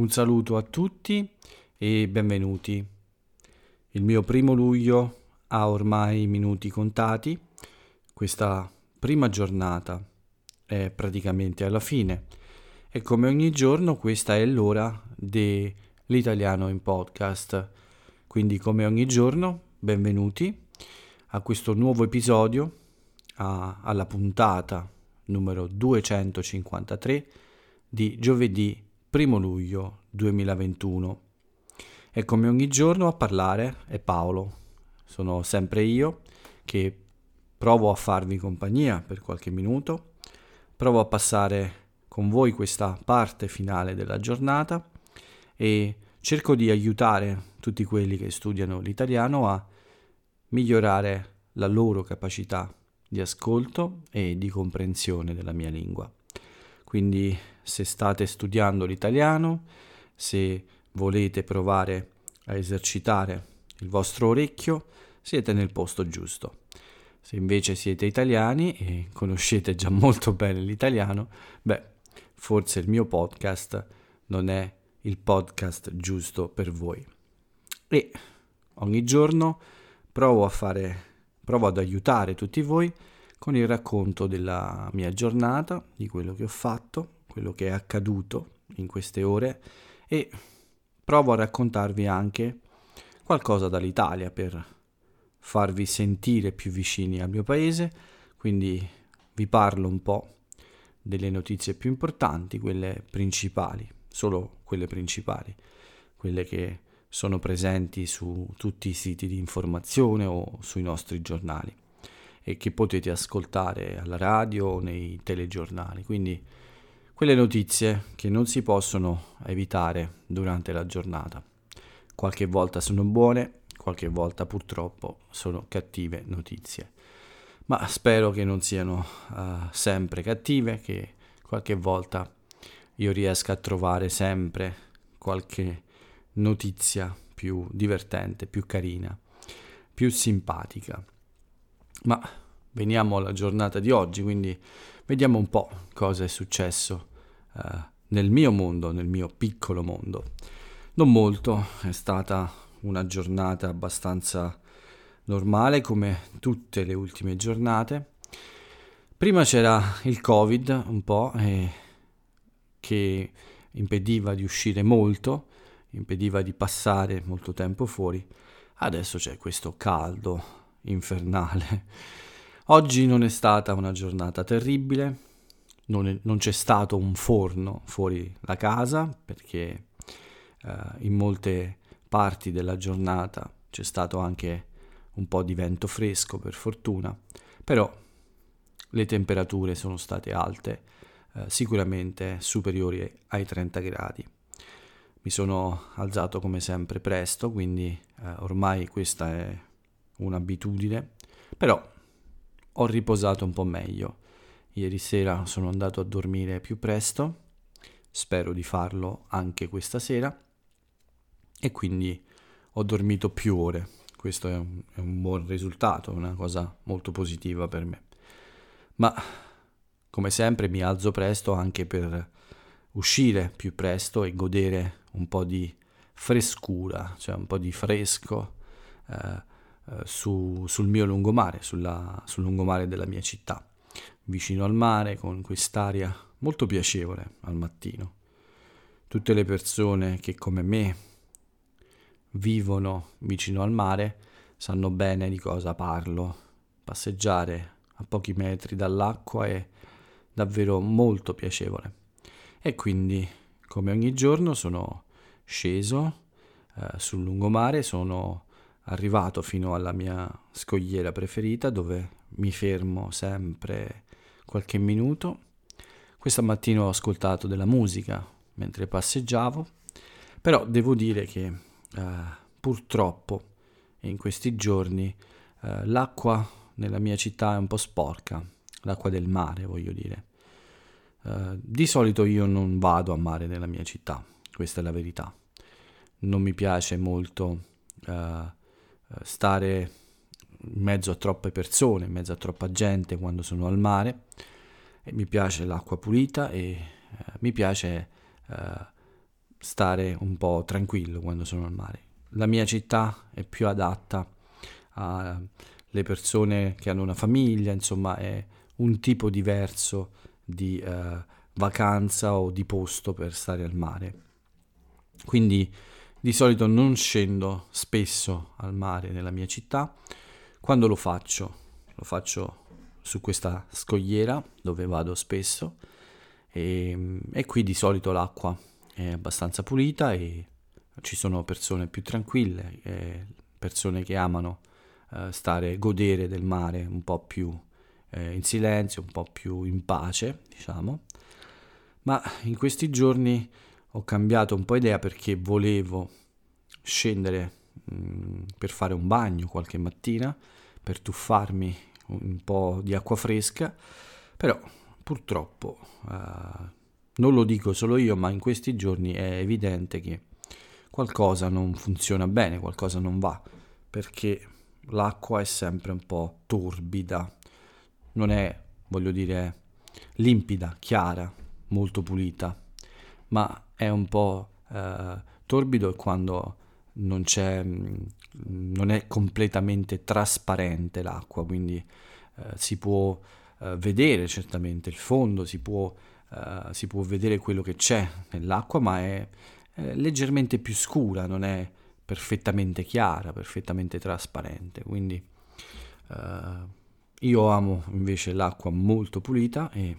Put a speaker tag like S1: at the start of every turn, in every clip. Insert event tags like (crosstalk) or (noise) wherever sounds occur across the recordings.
S1: Un saluto a tutti e benvenuti. Il mio primo luglio ha ormai minuti contati. Questa prima giornata è praticamente alla fine e come ogni giorno questa è l'ora dell'italiano in podcast. Quindi come ogni giorno benvenuti a questo nuovo episodio, a, alla puntata numero 253 di giovedì 1 luglio 2021. E come ogni giorno a parlare è Paolo. Sono sempre io che provo a farvi compagnia per qualche minuto, provo a passare con voi questa parte finale della giornata e cerco di aiutare tutti quelli che studiano l'italiano a migliorare la loro capacità di ascolto e di comprensione della mia lingua. Quindi se state studiando l'italiano, se volete provare a esercitare il vostro orecchio, siete nel posto giusto. Se invece siete italiani e conoscete già molto bene l'italiano, beh, forse il mio podcast non è il podcast giusto per voi. E ogni giorno provo a fare, provo ad aiutare tutti voi con il racconto della mia giornata, di quello che ho fatto, quello che è accaduto in queste ore e provo a raccontarvi anche qualcosa dall'Italia per farvi sentire più vicini al mio paese, quindi vi parlo un po' delle notizie più importanti, quelle principali, solo quelle principali, quelle che sono presenti su tutti i siti di informazione o sui nostri giornali e che potete ascoltare alla radio o nei telegiornali. Quindi quelle notizie che non si possono evitare durante la giornata. Qualche volta sono buone, qualche volta purtroppo sono cattive notizie. Ma spero che non siano uh, sempre cattive, che qualche volta io riesca a trovare sempre qualche notizia più divertente, più carina, più simpatica. Ma veniamo alla giornata di oggi, quindi vediamo un po' cosa è successo eh, nel mio mondo, nel mio piccolo mondo. Non molto, è stata una giornata abbastanza normale come tutte le ultime giornate. Prima c'era il Covid un po' eh, che impediva di uscire molto, impediva di passare molto tempo fuori. Adesso c'è questo caldo infernale. (laughs) Oggi non è stata una giornata terribile, non, è, non c'è stato un forno fuori la casa perché eh, in molte parti della giornata c'è stato anche un po' di vento fresco per fortuna, però le temperature sono state alte, eh, sicuramente superiori ai 30 gradi. Mi sono alzato come sempre presto, quindi eh, ormai questa è un'abitudine, però ho riposato un po' meglio Ieri sera sono andato a dormire più presto, spero di farlo anche questa sera e quindi ho dormito più ore. Questo è un, è un buon risultato, una cosa molto positiva per me. Ma come sempre mi alzo presto anche per uscire più presto e godere un po' di frescura, cioè un po' di fresco eh, su, sul mio lungomare, sulla, sul lungomare della mia città vicino al mare con quest'aria molto piacevole al mattino. Tutte le persone che come me vivono vicino al mare sanno bene di cosa parlo. Passeggiare a pochi metri dall'acqua è davvero molto piacevole. E quindi, come ogni giorno, sono sceso eh, sul lungomare, sono arrivato fino alla mia scogliera preferita dove mi fermo sempre qualche minuto. Questa mattina ho ascoltato della musica mentre passeggiavo, però devo dire che eh, purtroppo in questi giorni eh, l'acqua nella mia città è un po' sporca, l'acqua del mare voglio dire. Uh, di solito io non vado a mare nella mia città, questa è la verità. Non mi piace molto uh, stare in mezzo a troppe persone, in mezzo a troppa gente quando sono al mare. E mi piace l'acqua pulita e eh, mi piace eh, stare un po' tranquillo quando sono al mare. La mia città è più adatta alle persone che hanno una famiglia, insomma è un tipo diverso di eh, vacanza o di posto per stare al mare. Quindi di solito non scendo spesso al mare nella mia città, quando lo faccio, lo faccio su questa scogliera dove vado spesso e, e qui di solito l'acqua è abbastanza pulita e ci sono persone più tranquille, eh, persone che amano eh, stare, godere del mare un po' più eh, in silenzio, un po' più in pace, diciamo. Ma in questi giorni ho cambiato un po' idea perché volevo scendere mh, mm, per fare un bagno qualche mattina, per tuffarmi un po' di acqua fresca, però purtroppo uh, non lo dico solo io, ma in questi giorni è evidente che qualcosa non funziona bene, qualcosa non va, perché l'acqua è sempre un po' torbida, non è, voglio dire, limpida, chiara, molto pulita, ma è un po' uh, torbido quando non mm, non è completamente trasparente l'acqua, quindi eh, si può eh, vedere certamente il fondo, si può, eh, si può, vedere quello che c'è nell'acqua, ma è, è leggermente più scura, non è perfettamente chiara, perfettamente trasparente. Quindi eh, io amo invece l'acqua molto pulita e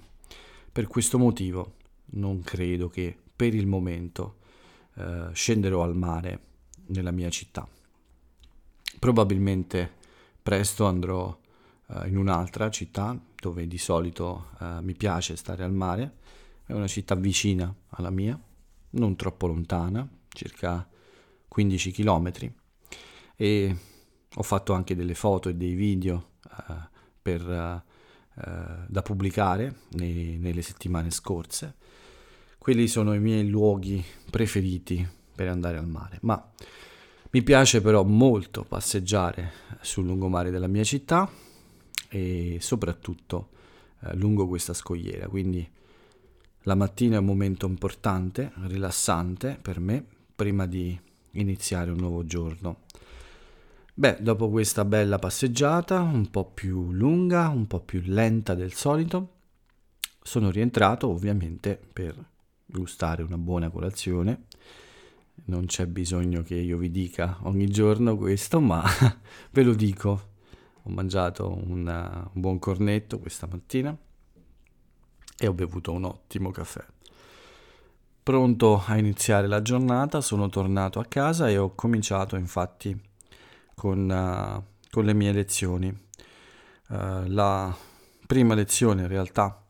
S1: per questo motivo non credo che per il momento eh, scenderò al mare nella mia città. Probabilmente presto andrò uh, in un'altra città dove di solito uh, mi piace stare al mare, è una città vicina alla mia, non troppo lontana, circa 15 km e ho fatto anche delle foto e dei video uh, per, da pubblicare nei, nelle settimane scorse. Quelli sono i miei luoghi preferiti per andare al mare, ma mi piace però molto passeggiare sul lungomare della mia città e soprattutto eh, lungo questa scogliera, quindi la mattina è un momento importante, rilassante per me, prima di iniziare un nuovo giorno. Beh, dopo questa bella passeggiata, un po' più lunga, un po' più lenta del solito, sono rientrato ovviamente per gustare una buona colazione non c'è bisogno che io vi dica ogni giorno questo, ma (laughs) ve lo dico. Ho mangiato una, un buon cornetto questa mattina e ho bevuto un ottimo caffè. Pronto a iniziare la giornata, sono tornato a casa e ho cominciato infatti con, uh, con le mie lezioni. Uh, la prima lezione in realtà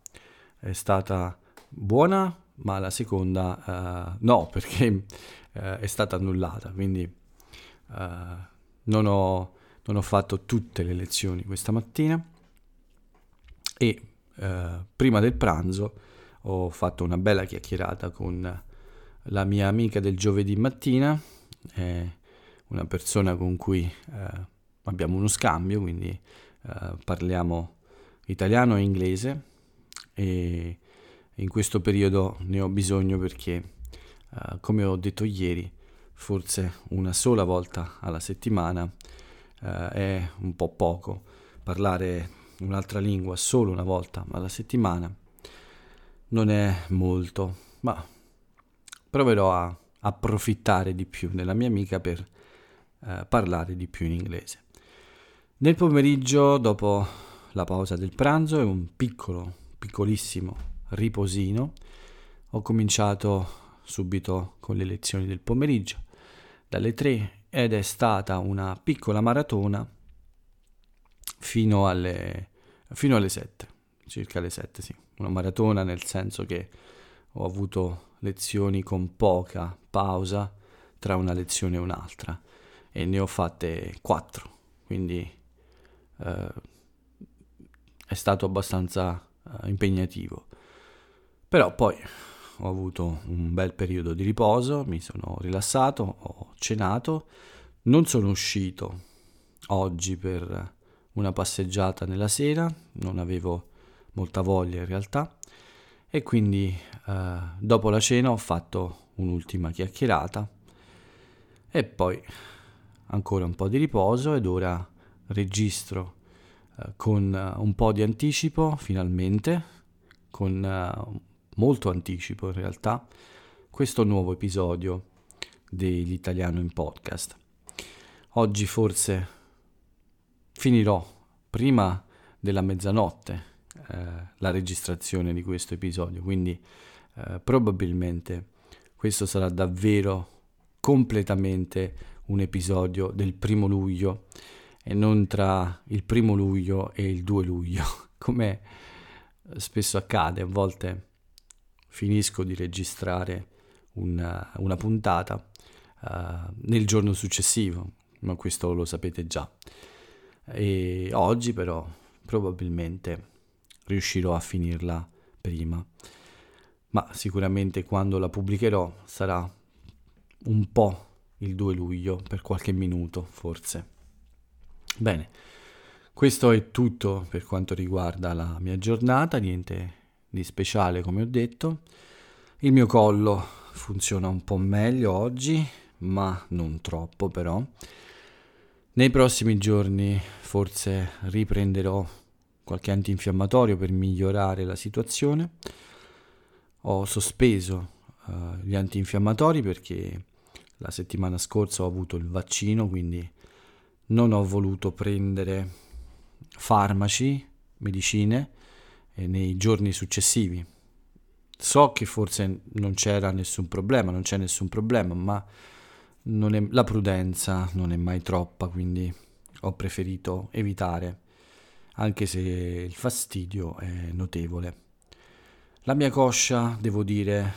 S1: è stata buona, ma la seconda uh, no, perché eh, è stata annullata, quindi eh, non, ho, non, ho, fatto tutte le lezioni questa mattina e eh, prima del pranzo ho fatto una bella chiacchierata con la mia amica del giovedì mattina, una persona con cui eh, abbiamo uno scambio, quindi eh, parliamo italiano e inglese e in questo periodo ne ho bisogno perché uh, come ho detto ieri, forse una sola volta alla settimana uh, è un po' poco. Parlare un'altra lingua solo una volta alla settimana non è molto, ma proverò a approfittare di più della mia amica per uh, parlare di più in inglese. Nel pomeriggio, dopo la pausa del pranzo e un piccolo, piccolissimo riposino, ho cominciato subito con le lezioni del pomeriggio, dalle 3 ed è stata una piccola maratona fino alle, fino alle 7, circa alle 7 sì, una maratona nel senso che ho avuto lezioni con poca pausa tra una lezione e un'altra e ne ho fatte 4, quindi eh, è stato abbastanza eh, impegnativo. Però poi ho avuto un bel periodo di riposo, mi sono rilassato, ho cenato, non sono uscito oggi per una passeggiata nella sera, non avevo molta voglia in realtà. E quindi eh, dopo la cena ho fatto un'ultima chiacchierata e poi ancora un po' di riposo ed ora registro eh, con un po' di anticipo finalmente, con uh, molto anticipo in realtà, questo nuovo episodio dell'italiano in podcast. Oggi forse finirò prima della mezzanotte eh, la registrazione di questo episodio, quindi eh, probabilmente questo sarà davvero completamente un episodio del primo luglio e non tra il primo luglio e il 2 luglio, (laughs) come spesso accade, a volte finisco di registrare una, una puntata uh, nel giorno successivo, ma questo lo sapete già. E oggi però probabilmente riuscirò a finirla prima, ma sicuramente quando la pubblicherò sarà un po' il 2 luglio, per qualche minuto forse. Bene, questo è tutto per quanto riguarda la mia giornata, niente di speciale come ho detto. Il mio collo funziona un po' meglio oggi, ma non troppo però. Nei prossimi giorni forse riprenderò qualche antinfiammatorio per migliorare la situazione. Ho sospeso uh, gli antinfiammatori perché la settimana scorsa ho avuto il vaccino, quindi non ho voluto prendere farmaci, medicine nei giorni successivi. So che forse non c'era nessun problema, non c'è nessun problema, ma è, la prudenza non è mai troppa, quindi ho preferito evitare, anche se il fastidio è notevole. La mia coscia, devo dire,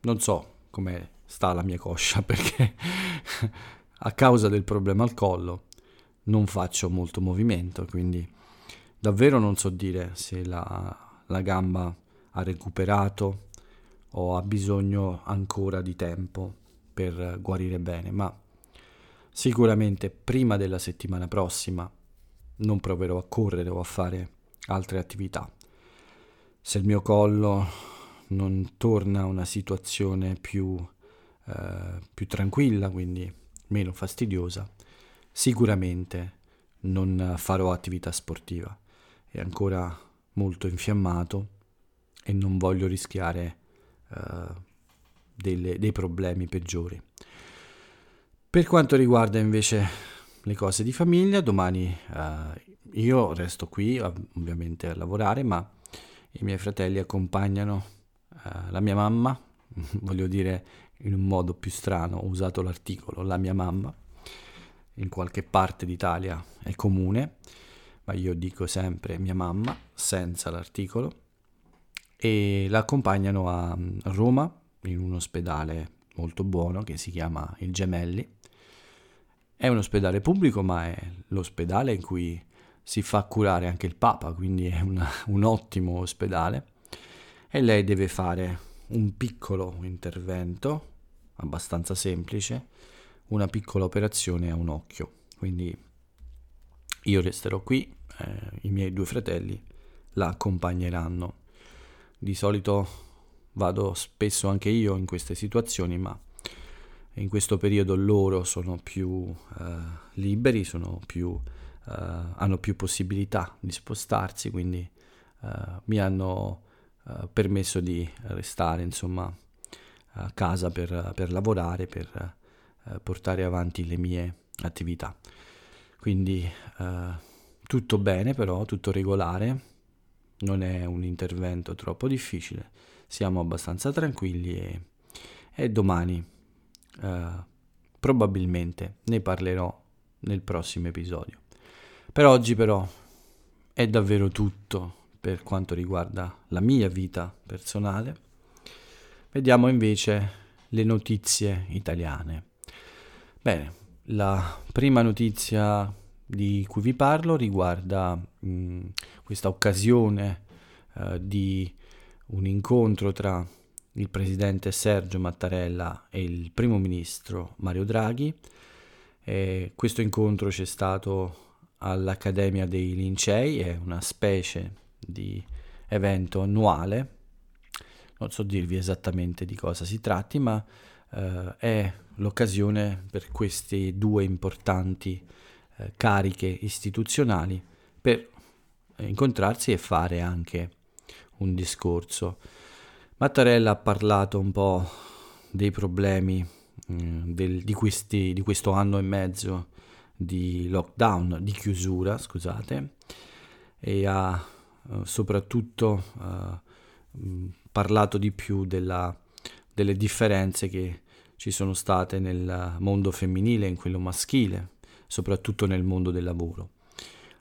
S1: non so come sta la mia coscia (laughs) perché a causa del problema al collo non faccio molto movimento, quindi davvero non so dire se la, la gamba ha recuperato o ha bisogno ancora di tempo per guarire bene, ma sicuramente prima della settimana prossima non proverò a correre o a fare altre attività. Se il mio collo non torna a una situazione più, eh, più tranquilla, quindi meno fastidiosa, sicuramente non farò attività sportiva. È ancora molto infiammato e non voglio rischiare uh, delle, dei problemi peggiori. Per quanto riguarda invece le cose di famiglia, domani uh, io resto qui ovviamente a lavorare, ma i miei fratelli accompagnano uh, la mia mamma, (laughs) voglio dire in un modo più strano, ho usato l'articolo la mia mamma, in qualche parte d'Italia è comune, ma io dico sempre mia mamma senza l'articolo, e la accompagnano a Roma in un ospedale molto buono che si chiama il Gemelli. È un ospedale pubblico, ma è l'ospedale in cui si fa curare anche il Papa, quindi è una, (laughs) un ottimo ospedale. E lei deve fare un piccolo intervento, abbastanza semplice, una piccola operazione a un occhio. Quindi io resterò qui, eh, i miei due fratelli la accompagneranno. Di solito vado spesso anche io in queste situazioni, ma in questo periodo loro sono più eh, liberi, sono più, eh, hanno più possibilità di spostarsi, quindi eh, mi hanno eh, permesso di restare insomma a casa per, per lavorare, per eh, portare avanti le mie attività. Quindi eh, tutto bene però, tutto regolare, non è un intervento troppo difficile, siamo abbastanza tranquilli e, e domani eh, probabilmente ne parlerò nel prossimo episodio. Per oggi però è davvero tutto per quanto riguarda la mia vita personale. Vediamo invece le notizie italiane. Bene, la prima notizia di cui vi parlo riguarda mh, mm, questa occasione uh, di un incontro tra il presidente Sergio Mattarella e il primo ministro Mario Draghi. E questo incontro c'è stato all'Accademia dei Lincei, è una specie di evento annuale non so dirvi esattamente di cosa si tratti, ma eh, è l'occasione per queste due importanti eh, cariche istituzionali per incontrarsi e fare anche un discorso. Mattarella ha parlato un po' dei problemi mm, del, di, questi, di questo anno e mezzo di lockdown, di chiusura, scusate, e ha uh, soprattutto uh, parlato di più della, delle differenze che ci sono state nel mondo femminile e in quello maschile, soprattutto nel mondo del lavoro.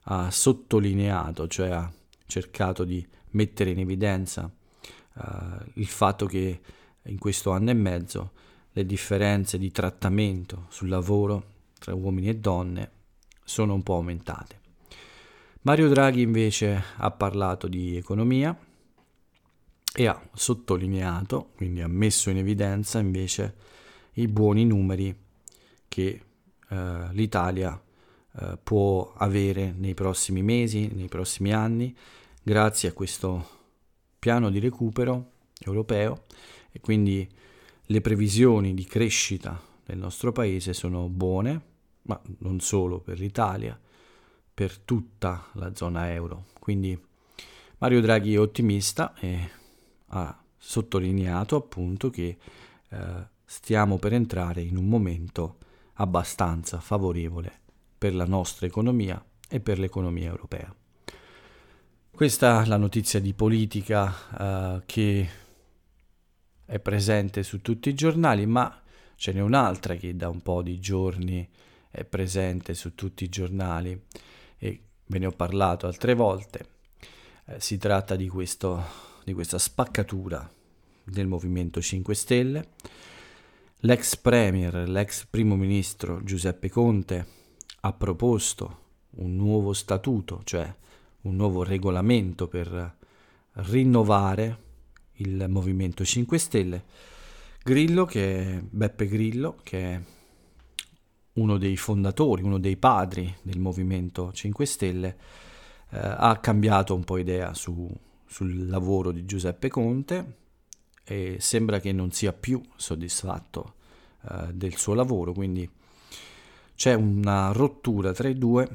S1: Ha sottolineato, cioè ha cercato di mettere in evidenza uh, il fatto che in questo anno e mezzo le differenze di trattamento sul lavoro tra uomini e donne sono un po' aumentate. Mario Draghi invece ha parlato di economia e ha sottolineato, quindi ha messo in evidenza invece i buoni numeri che eh, l'Italia eh, può avere nei prossimi mesi, nei prossimi anni, grazie a questo piano di recupero europeo e quindi le previsioni di crescita del nostro paese sono buone, ma non solo per l'Italia, per tutta la zona euro. Quindi Mario Draghi è ottimista e ha sottolineato appunto che eh, stiamo per entrare in un momento abbastanza favorevole per la nostra economia e per l'economia europea. Questa è la notizia di politica eh, che è presente su tutti i giornali, ma ce n'è un'altra che da un po' di giorni è presente su tutti i giornali e ve ne ho parlato altre volte. Eh, si tratta di, questo, di questa spaccatura del Movimento 5 Stelle. L'ex premier, l'ex primo ministro Giuseppe Conte ha proposto un nuovo statuto, cioè un nuovo regolamento per rinnovare il Movimento 5 Stelle. Grillo, che è Beppe Grillo, che è uno dei fondatori, uno dei padri del Movimento 5 Stelle, eh, ha cambiato un po' idea su, sul lavoro di Giuseppe Conte e sembra che non sia più soddisfatto eh, del suo lavoro, quindi c'è una rottura tra i due.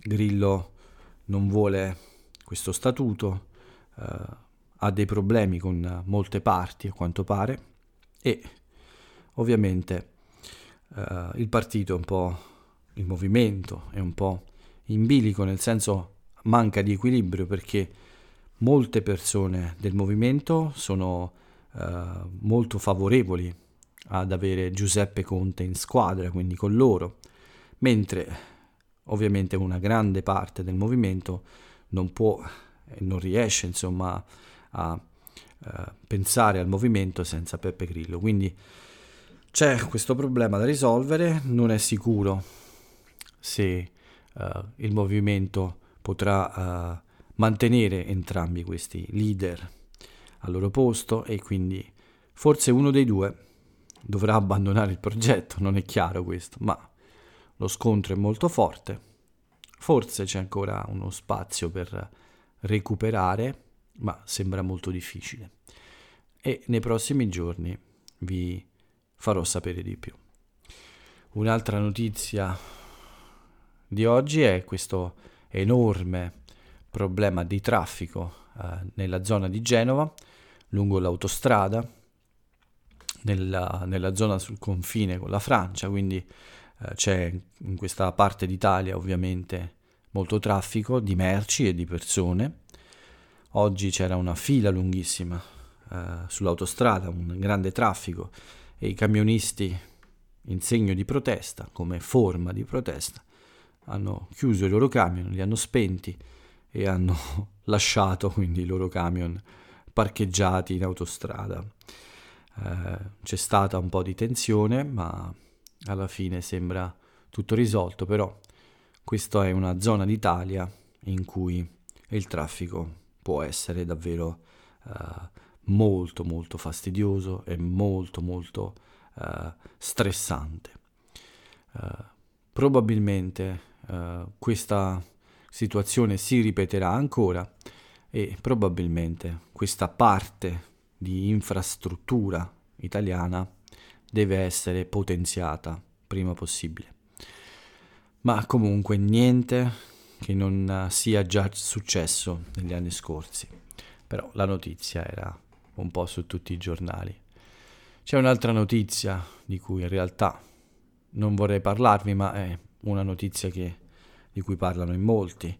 S1: Grillo non vuole questo statuto, eh, ha dei problemi con molte parti a quanto pare e ovviamente uh, il partito è un po' il movimento, è un po' in bilico, nel senso manca di equilibrio perché molte persone del movimento sono uh, molto favorevoli ad avere Giuseppe Conte in squadra, quindi con loro, mentre ovviamente una grande parte del movimento non può e non riesce insomma a uh, pensare al movimento senza Peppe Grillo. Quindi c'è questo problema da risolvere, non è sicuro se uh, il movimento potrà uh, mantenere entrambi questi leader al loro posto e quindi forse uno dei due dovrà abbandonare il progetto, non è chiaro questo, ma lo scontro è molto forte. Forse c'è ancora uno spazio per recuperare, ma sembra molto difficile. E nei prossimi giorni vi farò sapere di più. Un'altra notizia di oggi è questo enorme problema di traffico eh, nella zona di Genova, lungo l'autostrada, nella, nella, zona sul confine con la Francia, quindi eh, c'è in questa parte d'Italia ovviamente molto traffico di merci e di persone. Oggi c'era una fila lunghissima eh, sull'autostrada, un grande traffico e i camionisti in segno di protesta, come forma di protesta, hanno chiuso i loro camion, li hanno spenti e hanno (laughs) lasciato quindi i loro camion parcheggiati in autostrada. Eh, c'è stata un po' di tensione, ma alla fine sembra tutto risolto, però questa è una zona d'Italia in cui il traffico può essere davvero eh, molto molto fastidioso e molto molto uh, stressante. Uh, probabilmente uh, questa situazione si ripeterà ancora e probabilmente questa parte di infrastruttura italiana deve essere potenziata prima possibile. Ma comunque niente che non sia già successo negli anni scorsi. Però la notizia era un po' su tutti i giornali. C'è un'altra notizia di cui in realtà non vorrei parlarvi, ma è una notizia che, di cui parlano in molti.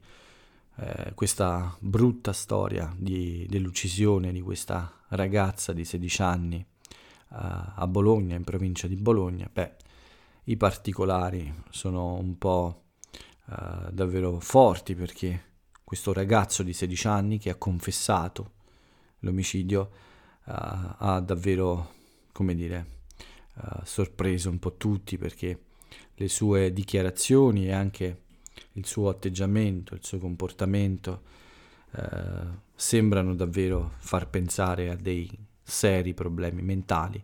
S1: Eh, questa brutta storia di, dell'uccisione di questa ragazza di 16 anni eh, a Bologna, in provincia di Bologna. Beh, i particolari sono un po' eh, davvero forti perché questo ragazzo di 16 anni che ha confessato l'omicidio uh, ha davvero, come dire, uh, sorpreso un po' tutti perché le sue dichiarazioni e anche il suo atteggiamento, il suo comportamento uh, sembrano davvero far pensare a dei seri problemi mentali,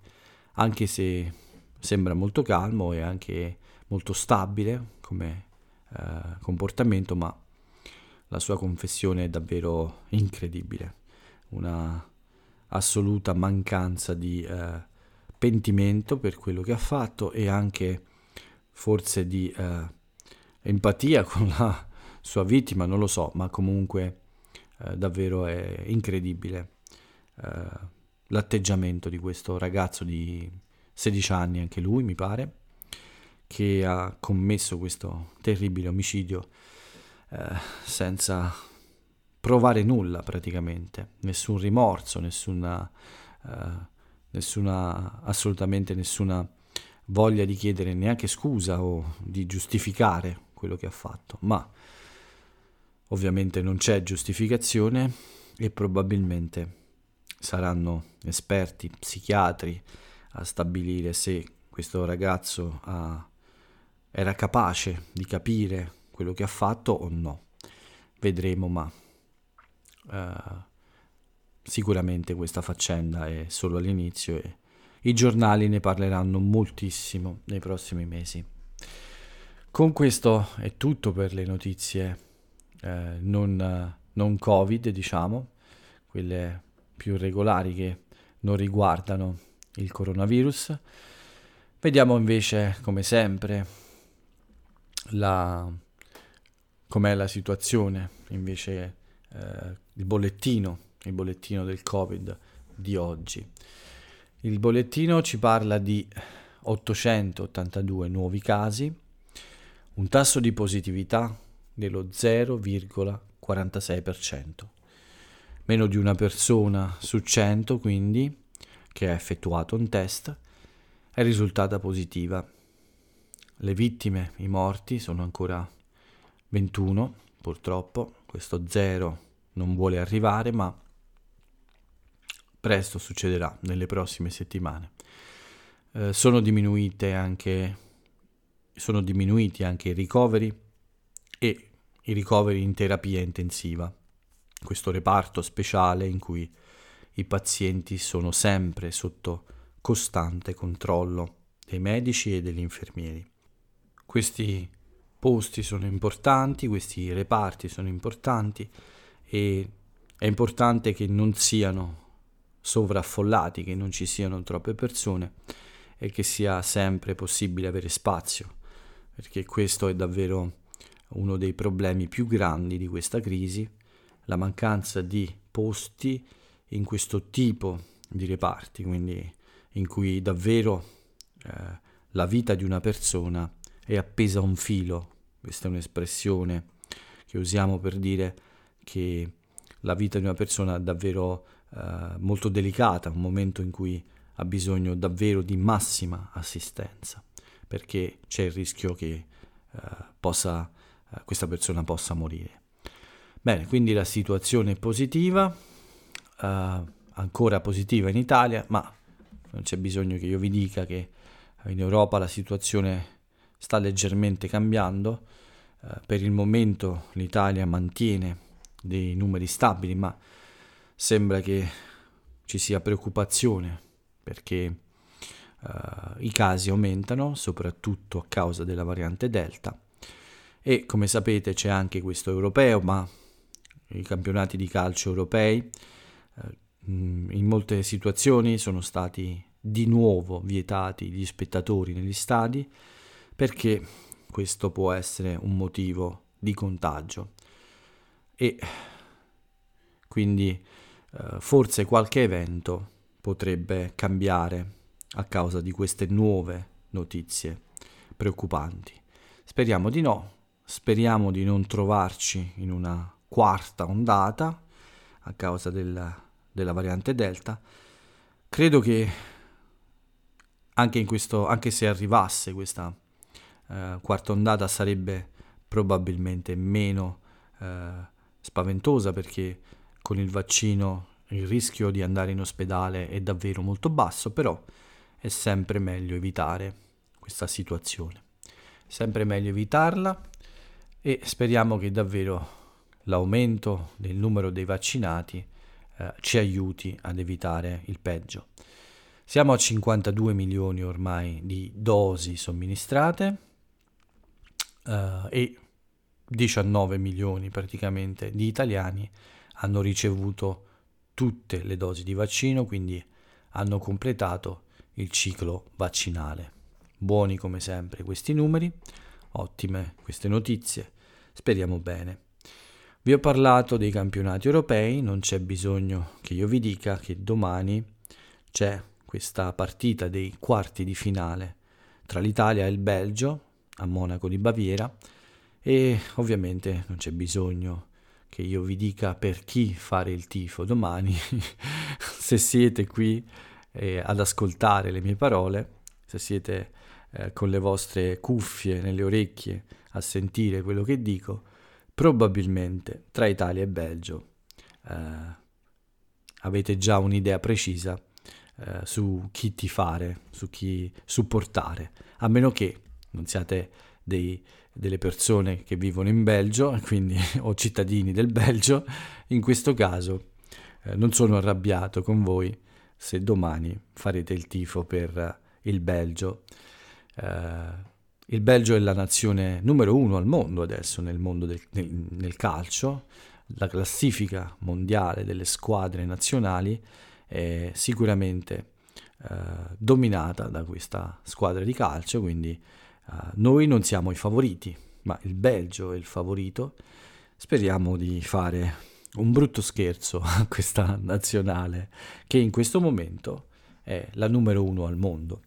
S1: anche se sembra molto calmo e anche molto stabile come comportamento, ma la sua confessione è davvero incredibile. Una assoluta mancanza di eh, pentimento per quello che ha fatto e anche forse di eh, empatia con la sua vittima, non lo so, ma comunque eh, davvero è incredibile eh, l'atteggiamento di questo ragazzo di 16 anni, anche lui mi pare, che ha commesso questo terribile omicidio eh, senza provare nulla praticamente, nessun rimorso, nessuna, uh, nessuna, assolutamente nessuna voglia di chiedere neanche scusa o di giustificare quello che ha fatto, ma ovviamente non c'è giustificazione e probabilmente saranno esperti, psichiatri a stabilire se questo ragazzo ha, era capace di capire quello che ha fatto o no. Vedremo, ma Uh, sicuramente questa faccenda è solo all'inizio e i giornali ne parleranno moltissimo nei prossimi mesi. Con questo è tutto per le notizie eh, non, non Covid, diciamo, quelle più regolari che non riguardano il coronavirus. Vediamo invece, come sempre, la, com'è la situazione invece eh, il bollettino, il bollettino del Covid di oggi. Il bollettino ci parla di 882 nuovi casi, un tasso di positività dello 0,46%. Meno di una persona su 100, quindi, che ha effettuato un test, è risultata positiva. Le vittime, i morti, sono ancora 21, purtroppo, questo zero non vuole arrivare, ma presto succederà nelle prossime settimane. Eh, sono diminuite anche sono diminuiti anche i ricoveri e i ricoveri in terapia intensiva, questo reparto speciale in cui i pazienti sono sempre sotto costante controllo dei medici e degli infermieri. Questi posti sono importanti, questi reparti sono importanti e è importante che non siano sovraffollati, che non ci siano troppe persone e che sia sempre possibile avere spazio, perché questo è davvero uno dei problemi più grandi di questa crisi, la mancanza di posti in questo tipo di reparti, quindi in cui davvero eh, la vita di una persona è appesa a un filo. Questa è un'espressione che usiamo per dire che la vita di una persona è davvero eh, molto delicata, un momento in cui ha bisogno davvero di massima assistenza, perché c'è il rischio che eh, possa, eh, questa persona possa morire. Bene, quindi la situazione è positiva, eh, ancora positiva in Italia, ma non c'è bisogno che io vi dica che in Europa la situazione sta leggermente cambiando. Uh, per il momento l'Italia mantiene dei numeri stabili, ma sembra che ci sia preoccupazione perché uh, i casi aumentano, soprattutto a causa della variante Delta. E come sapete c'è anche questo europeo, ma i campionati di calcio europei uh, mm, in molte situazioni sono stati di nuovo vietati gli spettatori negli stadi perché questo può essere un motivo di contagio e quindi eh, forse qualche evento potrebbe cambiare a causa di queste nuove notizie preoccupanti. Speriamo di no, speriamo di non trovarci in una quarta ondata a causa del, della variante Delta. Credo che anche, questo, anche se arrivasse questa eh, quarta ondata sarebbe probabilmente meno eh, spaventosa perché con il vaccino il rischio di andare in ospedale è davvero molto basso, però è sempre meglio evitare questa situazione. Sempre meglio evitarla e speriamo che davvero l'aumento del numero dei vaccinati eh, ci aiuti ad evitare il peggio. Siamo a 52 milioni ormai di dosi somministrate eh, e 19 milioni praticamente di italiani hanno ricevuto tutte le dosi di vaccino, quindi hanno completato il ciclo vaccinale. Buoni come sempre questi numeri, ottime queste notizie, speriamo bene. Vi ho parlato dei campionati europei, non c'è bisogno che io vi dica che domani c'è questa partita dei quarti di finale tra l'Italia e il Belgio a Monaco di Baviera e ovviamente non c'è bisogno che io vi dica per chi fare il tifo domani (laughs) se siete qui eh, ad ascoltare le mie parole, se siete eh, con le vostre cuffie nelle orecchie a sentire quello che dico, probabilmente tra Italia e Belgio eh, avete già un'idea precisa eh, su chi tifare, su chi supportare, a meno che non siate dei, delle persone che vivono in Belgio, (laughs) quindi o cittadini del Belgio, in questo caso eh, non sono arrabbiato con voi se domani farete il tifo per il Belgio. Uh, il Belgio è la nazione numero uno al mondo adesso nel mondo del, nel, nel calcio. La classifica mondiale delle squadre nazionali è sicuramente uh, dominata da questa squadra di calcio, quindi uh, noi non siamo i favoriti, ma il Belgio è il favorito. Speriamo di fare un brutto scherzo (laughs) a questa nazionale che in questo momento è la numero uno al mondo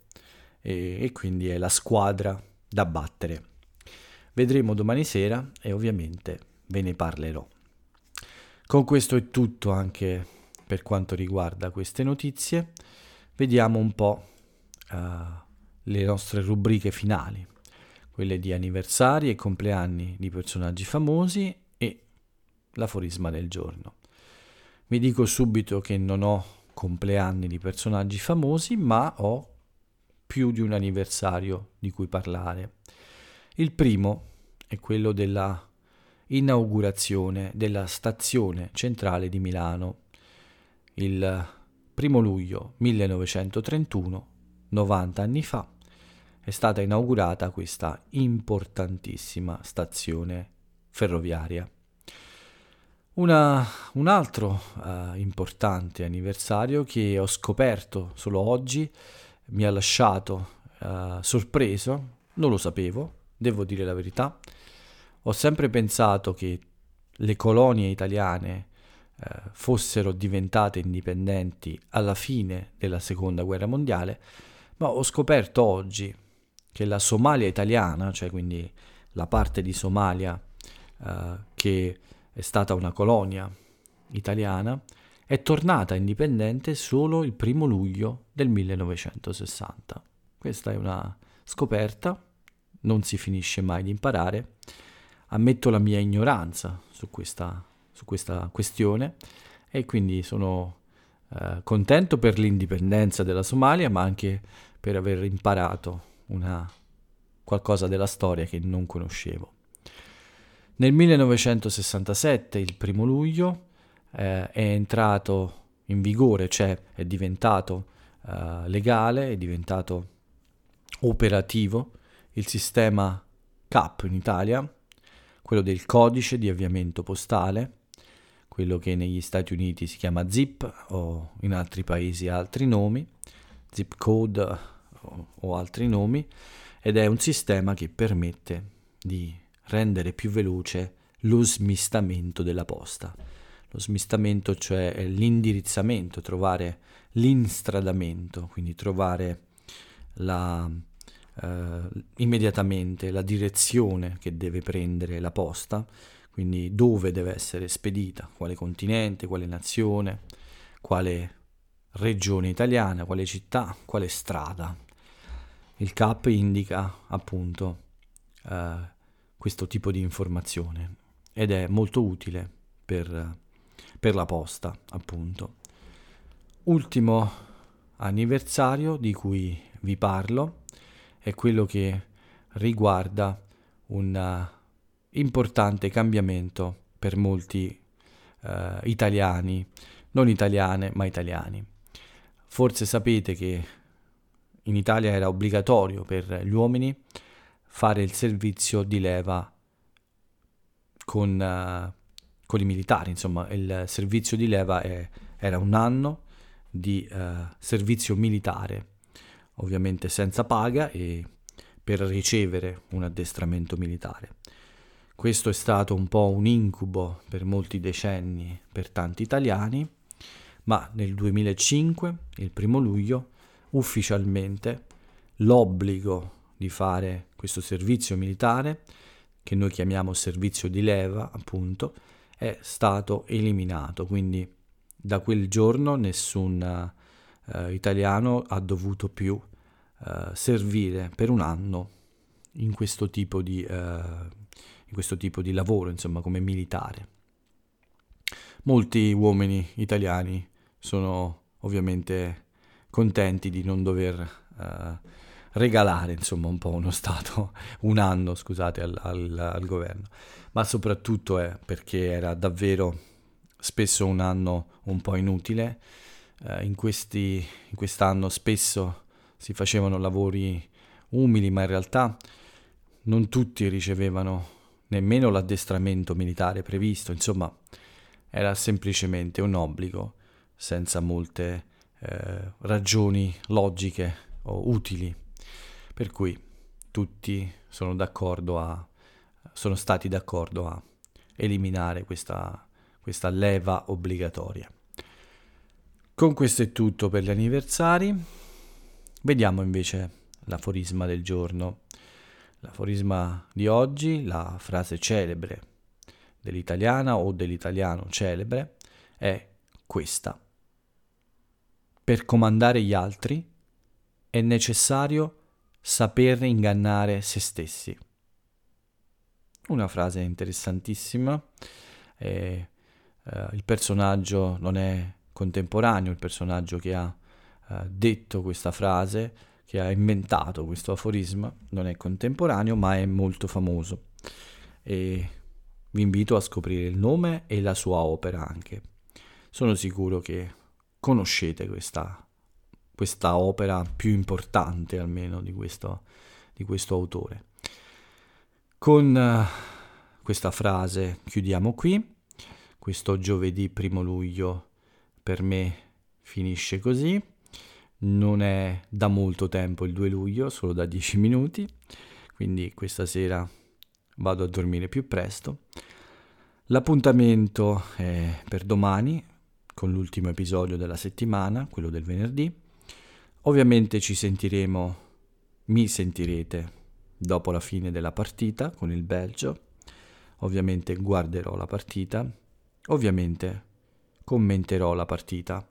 S1: e, e quindi è la squadra da battere. Vedremo domani sera e ovviamente ve ne parlerò. Con questo è tutto anche per quanto riguarda queste notizie. Vediamo un po' uh, le nostre rubriche finali, quelle di anniversari e compleanni di personaggi famosi l'aforisma del giorno. Vi dico subito che non ho compleanni di personaggi famosi, ma ho più di un anniversario di cui parlare. Il primo è quello della inaugurazione della stazione centrale di Milano. Il primo luglio 1931, 90 anni fa, è stata inaugurata questa importantissima stazione ferroviaria. Una, un altro uh, importante anniversario che ho scoperto solo oggi mi ha lasciato uh, sorpreso, non lo sapevo, devo dire la verità. Ho sempre pensato che le colonie italiane uh, fossero diventate indipendenti alla fine della seconda guerra mondiale, ma ho scoperto oggi che la Somalia italiana, cioè quindi la parte di Somalia che è stata una colonia italiana, è tornata indipendente solo il primo luglio del 1960. Questa è una scoperta, non si finisce mai di imparare. Ammetto la mia ignoranza su questa, su questa questione e quindi sono eh, contento per l'indipendenza della Somalia, ma anche per aver imparato una, qualcosa della storia che non conoscevo. Nel 1967, il primo luglio, eh, è entrato in vigore, cioè è diventato eh, legale, è diventato operativo il sistema CAP in Italia, quello del codice di avviamento postale. quello che negli Stati Uniti si chiama zip o in altri paesi altri nomi, zip code o, o altri nomi, ed è un sistema che permette di rendere più veloce lo smistamento della posta. Lo smistamento cioè l'indirizzamento, trovare l'instradamento, quindi trovare la, eh, immediatamente la direzione che deve prendere la posta, quindi dove deve essere spedita, quale continente, quale nazione, quale regione italiana, quale città, quale strada. Il CAP indica appunto eh, questo tipo di informazione ed è molto utile per, per la posta, appunto. Ultimo anniversario di cui vi parlo è quello che riguarda un uh, importante cambiamento per molti uh, italiani, non italiane ma italiani. Forse sapete che in Italia era obbligatorio per gli uomini fare il servizio di leva con, uh, con i militari, insomma il servizio di leva è, era un anno di uh, servizio militare ovviamente senza paga e per ricevere un addestramento militare. Questo è stato un po' un incubo per molti decenni per tanti italiani, ma nel 2005, il primo luglio, ufficialmente l'obbligo di fare questo servizio militare, che noi chiamiamo servizio di leva, appunto, è stato eliminato. Quindi da quel giorno nessun eh, italiano ha dovuto più eh, servire per un anno in questo tipo di, eh, in questo tipo di lavoro, insomma, come militare. Molti uomini italiani sono ovviamente contenti di non dover eh, regalare insomma un po' uno Stato, (laughs) un anno scusate al, al, al, governo, ma soprattutto è perché era davvero spesso un anno un po' inutile, eh, in, questi, in quest'anno spesso si facevano lavori umili, ma in realtà non tutti ricevevano nemmeno l'addestramento militare previsto, insomma era semplicemente un obbligo senza molte eh, ragioni logiche o utili, per cui tutti sono d'accordo a, sono stati d'accordo a eliminare questa questa leva obbligatoria. Con questo è tutto per gli anniversari. Vediamo invece l'aforisma del giorno. L'aforisma di oggi, la frase celebre dell'italiana o dell'italiano celebre, è questa. Per comandare gli altri è necessario saper ingannare se stessi. Una frase interessantissima. Eh, eh, il personaggio non è contemporaneo, il personaggio che ha eh, detto questa frase, che ha inventato questo aforisma, non è contemporaneo ma è molto famoso. E vi invito a scoprire il nome e la sua opera anche. Sono sicuro che conoscete questa, questa opera più importante almeno di questo, di questo autore. Con uh, questa frase chiudiamo qui questo giovedì primo luglio per me finisce così. Non è da molto tempo il 2 luglio, solo da 10 minuti, quindi questa sera vado a dormire più presto. L'appuntamento è per domani con l'ultimo episodio della settimana, quello del venerdì. Ovviamente ci sentiremo, mi sentirete dopo la fine della partita con il Belgio. Ovviamente guarderò la partita Ovviamente commenterò la partita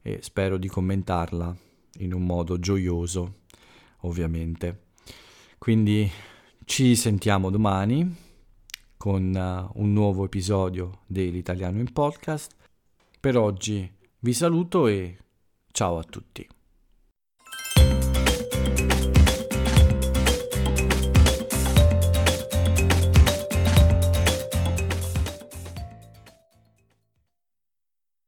S1: e spero di commentarla in un modo gioioso, ovviamente. Quindi ci sentiamo domani con uh, un nuovo episodio dell'Italiano in Podcast. Per oggi vi saluto e ciao a tutti.